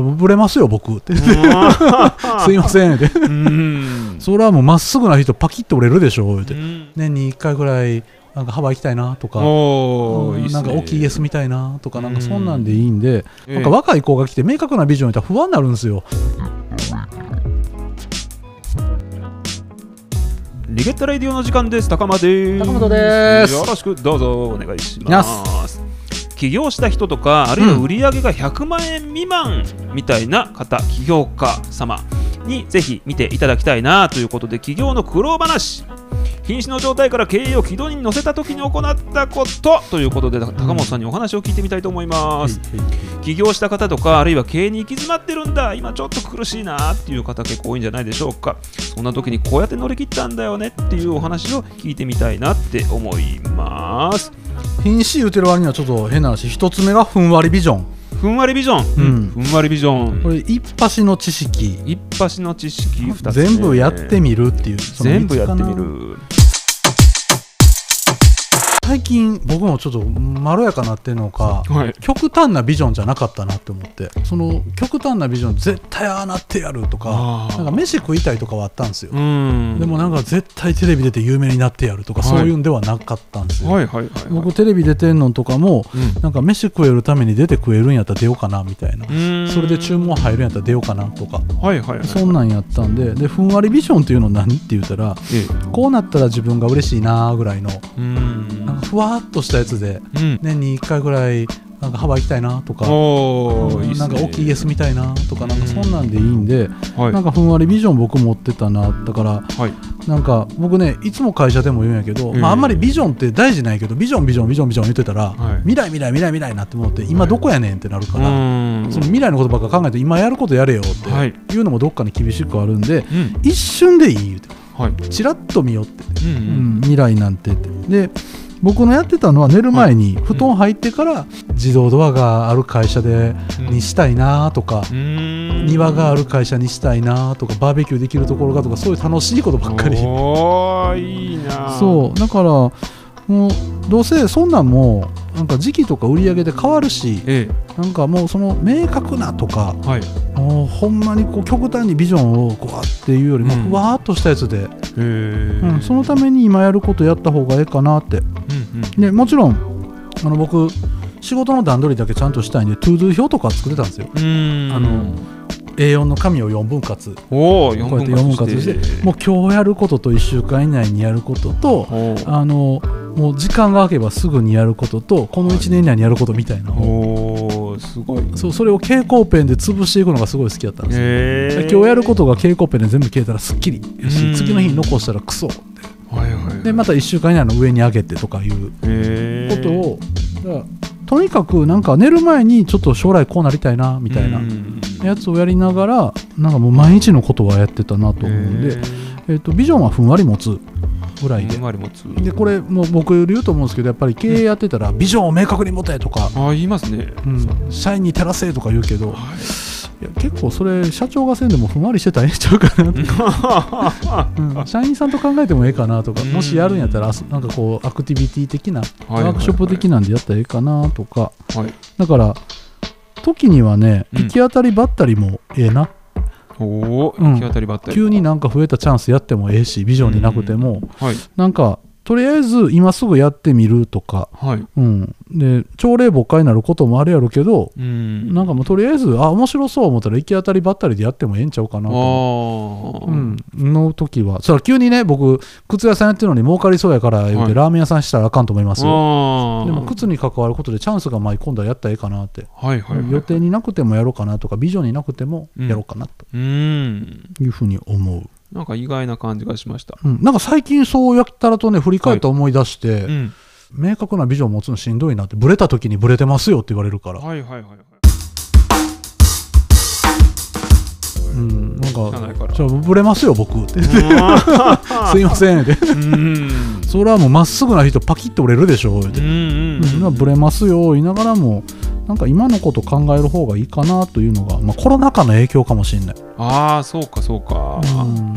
ブレますよ僕って。すいません。っ てそれはもうまっすぐな人パキッと折れるでしょって。年に1回ぐらいなんかハワイ行きたいなとか、うん、なんか大きいイエスみたいなとか、なんかそんなんでいいんで、んなんか若い子が来て明確なビジョンを言ったら不安になるんですよ。リゲッタレディオの時間です。高間です。高本です。よろしくどうぞお願いします。起業した人とか、あるいは売り上げが100万円未満みたいな方、起業家様にぜひ見ていただきたいなということで、起業の苦労話瀕死の状態から経営を軌道に乗せた時に行ったことということで高本さんにお話を聞いてみたいと思います、うん、起業した方とかあるいは経営に行き詰まってるんだ今ちょっと苦しいなっていう方結構多いんじゃないでしょうか。そんな時にこうやって乗り切ったんだよねっていうお話を聞いてみたいなって思います瀕死言うてる割にはちょっと変な話一つ目がふんわりビジョン。ふんわりビジョン、うん、ふんわりビジョン。これ一発の知識。一発の知識全部やってみるっていう全部やってみる最近僕もちょっとまろやかなっていうのか、はい、極端なビジョンじゃなかったなって思ってその極端なビジョン絶対ああなってやるとかなんか飯食いたいとかはあったんですよ。でもなんか絶対テレビ出て有名になってやるとか、そういうんではなかったんですよ、はいはいはいはい、僕テレビ出てんのとかも、うん、なんか飯食えるために出て食えるんやったら出ようかなみたいな。それで注文入るんやったら出ようかなとか、はいはいはい、そんなんやったんで。でふんわりビジョンっていうの何って言ったら、ええ、こうなったら自分が嬉しいなぐらいのふわっとしたやつで、うん、年に1回ぐらいなんかハワイ行きたいなとか、うん、なんか大きいイエスみたいなとか、なんかそんなんでいいんで、うん、なんかふんわりビジョン僕持ってたな、だから、はい、なんか僕ね、いつも会社でも言うんやけど、まあ、あんまりビジョンって大事ないけど、ビジョン、ビジョン、ビジョン、ビジョン言ってたら、はい、未来、未来、未来、未来なって思って、今どこやねんってなるから、はい、その未来のことばっか考えて、今やることやれよっていうのもどっかに厳しくあるんで、一瞬でいい言うて、はい、ちらっと見よって、うんうん、未来なんてって。で僕のやってたのは寝る前に布団入ってから自動ドアがある会社でにしたいなとか庭がある会社にしたいなとかバーベキューできるところがとかそういう楽しいことばっかり。いいな。そう。だからもうどうせそんなんもなんか時期とか売り上げで変わるし、ええ、なんかもうその明確なとか、はい、もうほんまにこう極端にビジョンをこうっていうよりもふわっとしたやつで、うん、うん、そのために今やることやった方がええかなって、でもちろんあの僕仕事の段取りだけちゃんとしたいんで To Do 表とか作ってたんですよ。あの A4 の紙を4分割。こうやって4分割してもう今日やることと1週間以内にやることとあのもう時間が空けばすぐにやることとこの1年以内にやることみたいな。おすごい。そうそれを蛍光ペンで潰していくのがすごい好きだったんですよ。今日やることが蛍光ペンで全部消えたらすっきりやし次の日に残したらクソ。はいはい、でまた1週間以内の上に上げてとかいうことをとにかくなんか寝る前にちょっと将来こうなりたいなみたいなやつをやりながらなんかもう毎日のことはやってたなと思うんで、えー、とビジョンはふんわり持つぐらいで。でこれもう僕言うと思うんですけどやっぱり経営やってたらビジョンを明確に持てとか。あ言いますね、うん、社員に照らせとか言うけど、はいいや結構それ社長がせんでもふんわりしてたらええんちゃうかなとか、うん、社員さんと考えてもええかなとかもしやるんやったらなんかこうアクティビティ的な、ワークショップ的なんでやったらええかなとか、はい、だから時にはね行き当たりばったりもええな、お行き当たりばったり、急になんか増えたチャンスやってもええしビジョンになくても、はい、なんかとりあえず今すぐやってみるとか、はい。うん、で朝礼誤解になることもあるやろうけど、うん、なんかもうとりあえずあ面白そう思ったら行き当たりばったりでやってもええんちゃうかなと、うん、の時は。それ急にね僕靴屋さんやってるのに儲かりそうやから言うて、はい、ラーメン屋さんしたらあかんと思いますよ。でも靴に関わることでチャンスが舞い込んだらやったらええかなって、はいはい、はい、予定になくてもやろうかなとかビジョンになくてもやろうかなと。いうふうに思う。なんか意外な感じがしました、うん、なんか最近そうやったらとね振り返って思い出して、はい。うん、明確なビジョンを持つのしんどいなってブレた時にブレてますよって言われるから。はいはいはい。うん、なんか、じゃブレますよ、僕って。すいませんって。それはもうまっすぐな人、パキッと折れるでしょって。ブレますよ、言いながらも、なんか今のこと考える方がいいかなというのが、まあ、コロナ禍の影響かもしれない。ああそうかそうか。うん。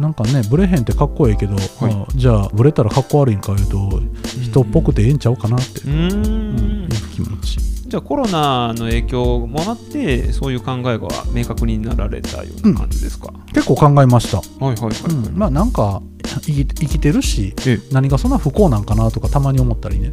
なんかねブレへんってかっこいいけど、はい、まあ、じゃあブレたらかっこ悪いんかいうと人っぽくてええんちゃうかなっていう気持ちじゃあコロナの影響もあってそういう考えが明確になられたような感じですか、うん、結構考えました。はいはいはい、はい。うん、まあなんか生き生きてるし何がそんな不幸なんかなとかたまに思ったりね。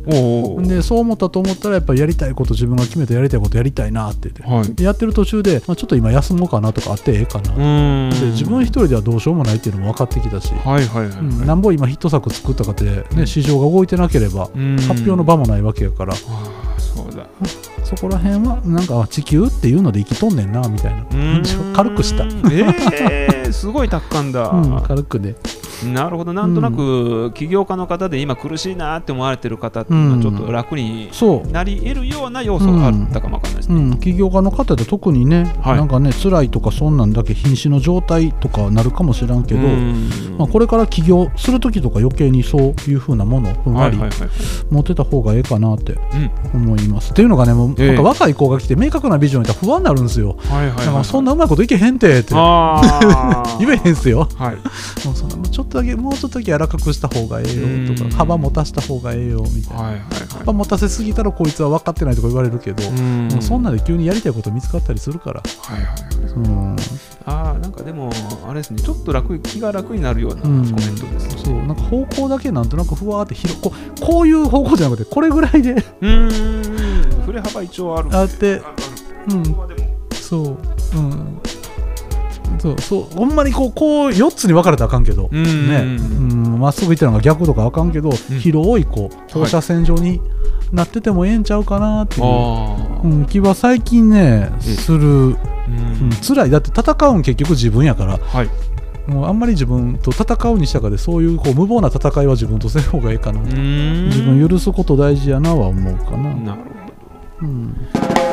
でそう思ったと思ったらやっぱりやりたいこと自分が決めてやりたいことやりたいなって。言って、はい、やってる途中で、まあ、ちょっと今休もうかなとかあってええかな。で自分一人ではどうしようもないっていうのも分かってきたし、はいはいはい、はい。うん、なんぼ今ヒット作作ったかって、ね、市場が動いてなければ発表の場もないわけやから。そうだ。そこら辺はなんか地球っていうので生きとんねんなみたいな。軽くした。えー、すごい達観だ、うん、軽くでなるほど。なんとなく起業家の方で今苦しいなって思われてる方っていうのはちょっと楽になり得るような要素があったかもわかんないですね、う。んうん、起業家の方で特にね、はい、なんかね辛いとかそんなんだけ瀕死の状態とかなるかもしらんけど、まあ、これから起業する時とか余計にそういうふうなものをふんわり持ってた方がええかなって思います、っていうのがねもうなんか若い子が来て明確なビジョンいたら不安になるんですよ、はいはいはい、だからそんなうまいこといけへんてって。言えへんすよ、はい、もうそんなちょっとだけもうちょっとだけ柔らかくした方がええよとか幅持たした方がええよみたいな、はいはいはい、幅持たせすぎたらこいつは分かってないとか言われるけどもうそんなで急にやりたいこと見つかったりするから、はいはいはい、うん、ああなんかでもあれですねちょっと楽気が楽になるようなコメントです、ね、そうなんか方向だけなんとなくふわーって広ここういう方向じゃなくてこれぐらいで。うん。振れ幅一応あるあってうん。そう。うんそうそうほんまにこうこう4つに分かれたらあかんけど。ね。まっすぐ行ってるのが逆とかあかんけど、うん、広いこう放射線状になっててもええんちゃうかなっていう、うん、気は最近ねする、うん、辛い。だって戦うん結局自分やから、はい、もうあんまり自分と戦うにしたかでそういうこう無謀な戦いは自分とせん方がいいかな自分許すこと大事やなは思うかな。なるほど、うん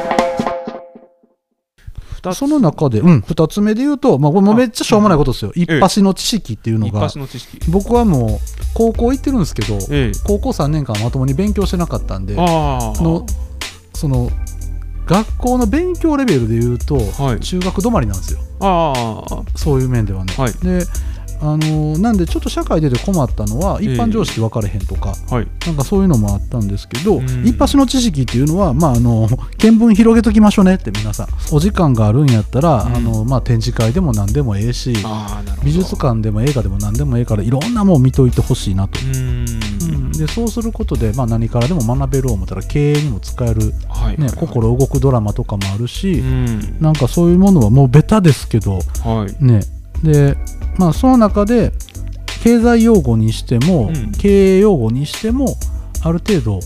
その中で、うん、2つ目で言うと、まあ、これもめっちゃしょうもないことですよ、一発の知識っていうのが、僕はもう、高校行ってるんですけど、高校3年間まともに勉強してなかったんで、のその学校の勉強レベルで言うと、中学止まりなんですよ、そういう面ではね。はい、であのなんでちょっと社会出て困ったのは一般常識分かれへんとか、えーはい、なんかそういうのもあったんですけど、一発の知識っていうのは、まあ、あの 見聞広げときましょうねって皆さん。お時間があるんやったら、あのまあ、展示会でも何でもええし美術館でも映画でも何でもええからいろんなもん見といてほしいなと。うん。でそうすることで、まあ、何からでも学べる思ったら経営にも使える、はい。ね、心動くドラマとかもあるし、なんかそういうものはもうベタですけど、はい、ね。でまあ、その中で経済用語にしても、うん、経営用語にしてもある程度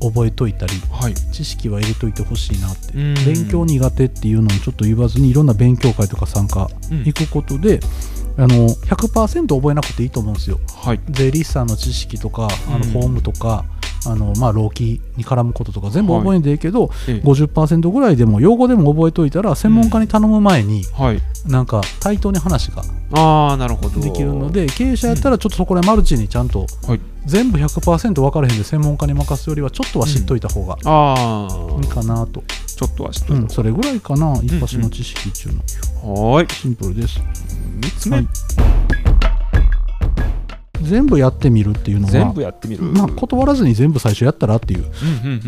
覚えといたり、はい、知識は入れといてほしいなって。勉強苦手っていうのをちょっと言わずにいろんな勉強会とか参加行くことで、あの100%覚えなくていいと思うんですよ。はい、税理士さんの知識とかあの法務とか、あのまあ、労基に絡むこととか全部覚えんでいいけど、はい、50%ぐらいでも用語でも覚えといたら専門家に頼む前に、はい、なんか対等に話ができるので経営者やったらちょっとそこでマルチにちゃんと、はい、全部100%分からへんで専門家に任すよりはちょっとは知っといた方がいいかなと、ちょっとは知っといた、うん、それぐらいかな一発の知識っていうの、はい。シンプルです。3つ目、はい全部やってみるっていうのは全部やってみる、まあ、断らずに全部最初やったらっていう、うんうん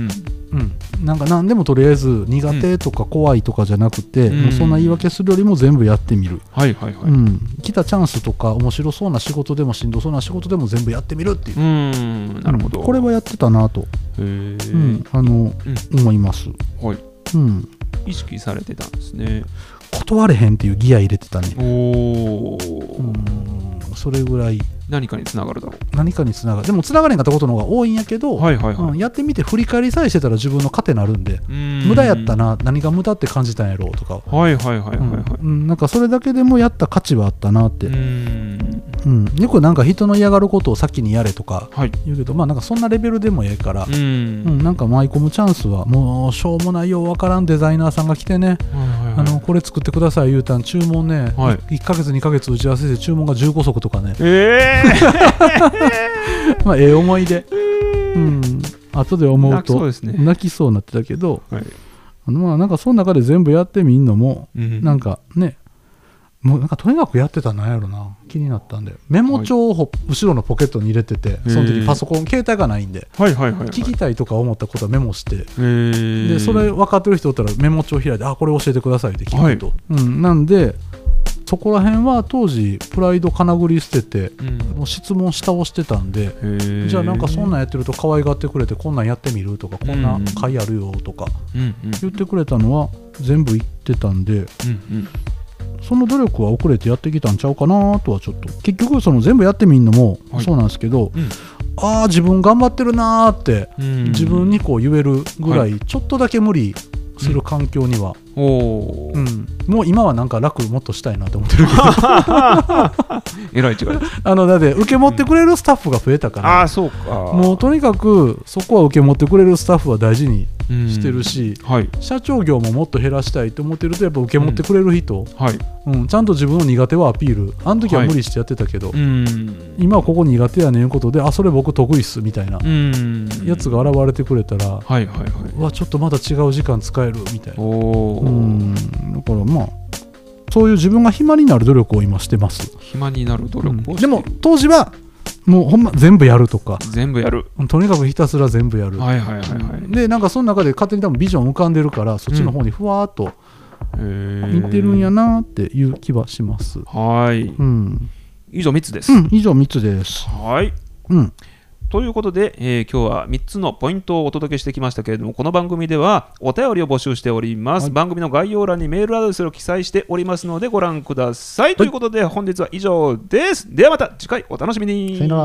うん、うん、なんか何でもとりあえず苦手とか怖いとかじゃなくて、うん、もうそんな言い訳するよりも全部やってみる、はいはいはい。うん、来たチャンスとか面白そうな仕事でもしんどそうな仕事でも全部やってみるっていう。うん。なるほど、これはやってたなと、うん、あの思います、はい。うん、意識されてたんですね。断れへんっていうギア入れてたね。おお、うん、それぐらい何かにつながるだろう。何かにつながる。でもつながれんかったことの方が多いんやけど、はいはいはい。うん、やってみて振り返りさえしてたら自分の糧になるんで無駄やったな何が無駄って感じたんやろうとか。はいはいはいはい、はい。うん、なんかそれだけでもやった価値はあったなってうん、よくなんか人の嫌がることを先にやれとか言うけど、はい、まあなんかそんなレベルでもええからうん、なんか舞い込むチャンスはもうしょうもないようわからんデザイナーさんが来てね、はいはいはい、あのこれ作ってください言うたん注文ね、はい、1か月2か月打ち合わせで注文が15足とかね。ええー。まあええ思い出。うん。後で思うと泣きそうになってたけど、はい、あのまあなんかその中で全部やってみんのも、うん、なんかねもうなんかとにかくやってたなんやろな。気になったんでメモ帳を後ろのポケットに入れてて、その時パソコン携帯がないんで、はいはいはいはい、聞きたいとか思ったことはメモして。でそれ分かってる人おったらメモ帳開いてあこれ教えてくださいって聞くと、はい、うん、なんでそこら辺は当時プライドかなぐり捨てて、うん、もう質問下をしてたんでじゃあなんかそんなんやってると可愛がってくれてこんなんやってみるとかこんな会あるよとか言ってくれたのは全部言ってたんで、うんうんその努力は遅れてやってきたんちゃうかなとはちょっと。結局その全部やってみるのもそうなんですけど、はいうん、ああ自分頑張ってるなーって自分にこう言えるぐらい。ちょっとだけ無理する環境には、うん、うん、もう今はなんか楽もっとしたいなと思ってるけど。えらい違い あのだって受け持ってくれるスタッフが増えたから、うん、あそうか。もうとにかくそこは受け持ってくれるスタッフは大事にしてるし、はい、社長業ももっと減らしたいと思ってるとやっぱ受け持ってくれる人、うんはい。うん、ちゃんと自分の苦手はアピール。あの時は無理してやってたけど、はい、今はここ苦手やねんことであそれ僕得意っすみたいなやつが現れてくれたら、はいはいはい、わちょっとまだ違う時間使えるみたいなうん。だからまあそういう自分が暇になる努力を今してます。暇になる努力を、うん、でも当時はもうほんま全部やるとか。全部やる。とにかくひたすら全部やる。はいはいはい、はい、でなんかその中で勝手に多分ビジョン浮かんでるからそっちの方にふわっと似てるんやなっていう気はします。はい、うん、以上3つです、うん、以上3つです。はい。うんということで、えー、今日は3つのポイントをお届けしてきましたけれども、この番組ではお便りを募集しております。はい、番組の概要欄にメールアドレスを記載しておりますので、ご覧ください。はい、ということで、本日は以上です。ではまた次回お楽しみに。さよなら。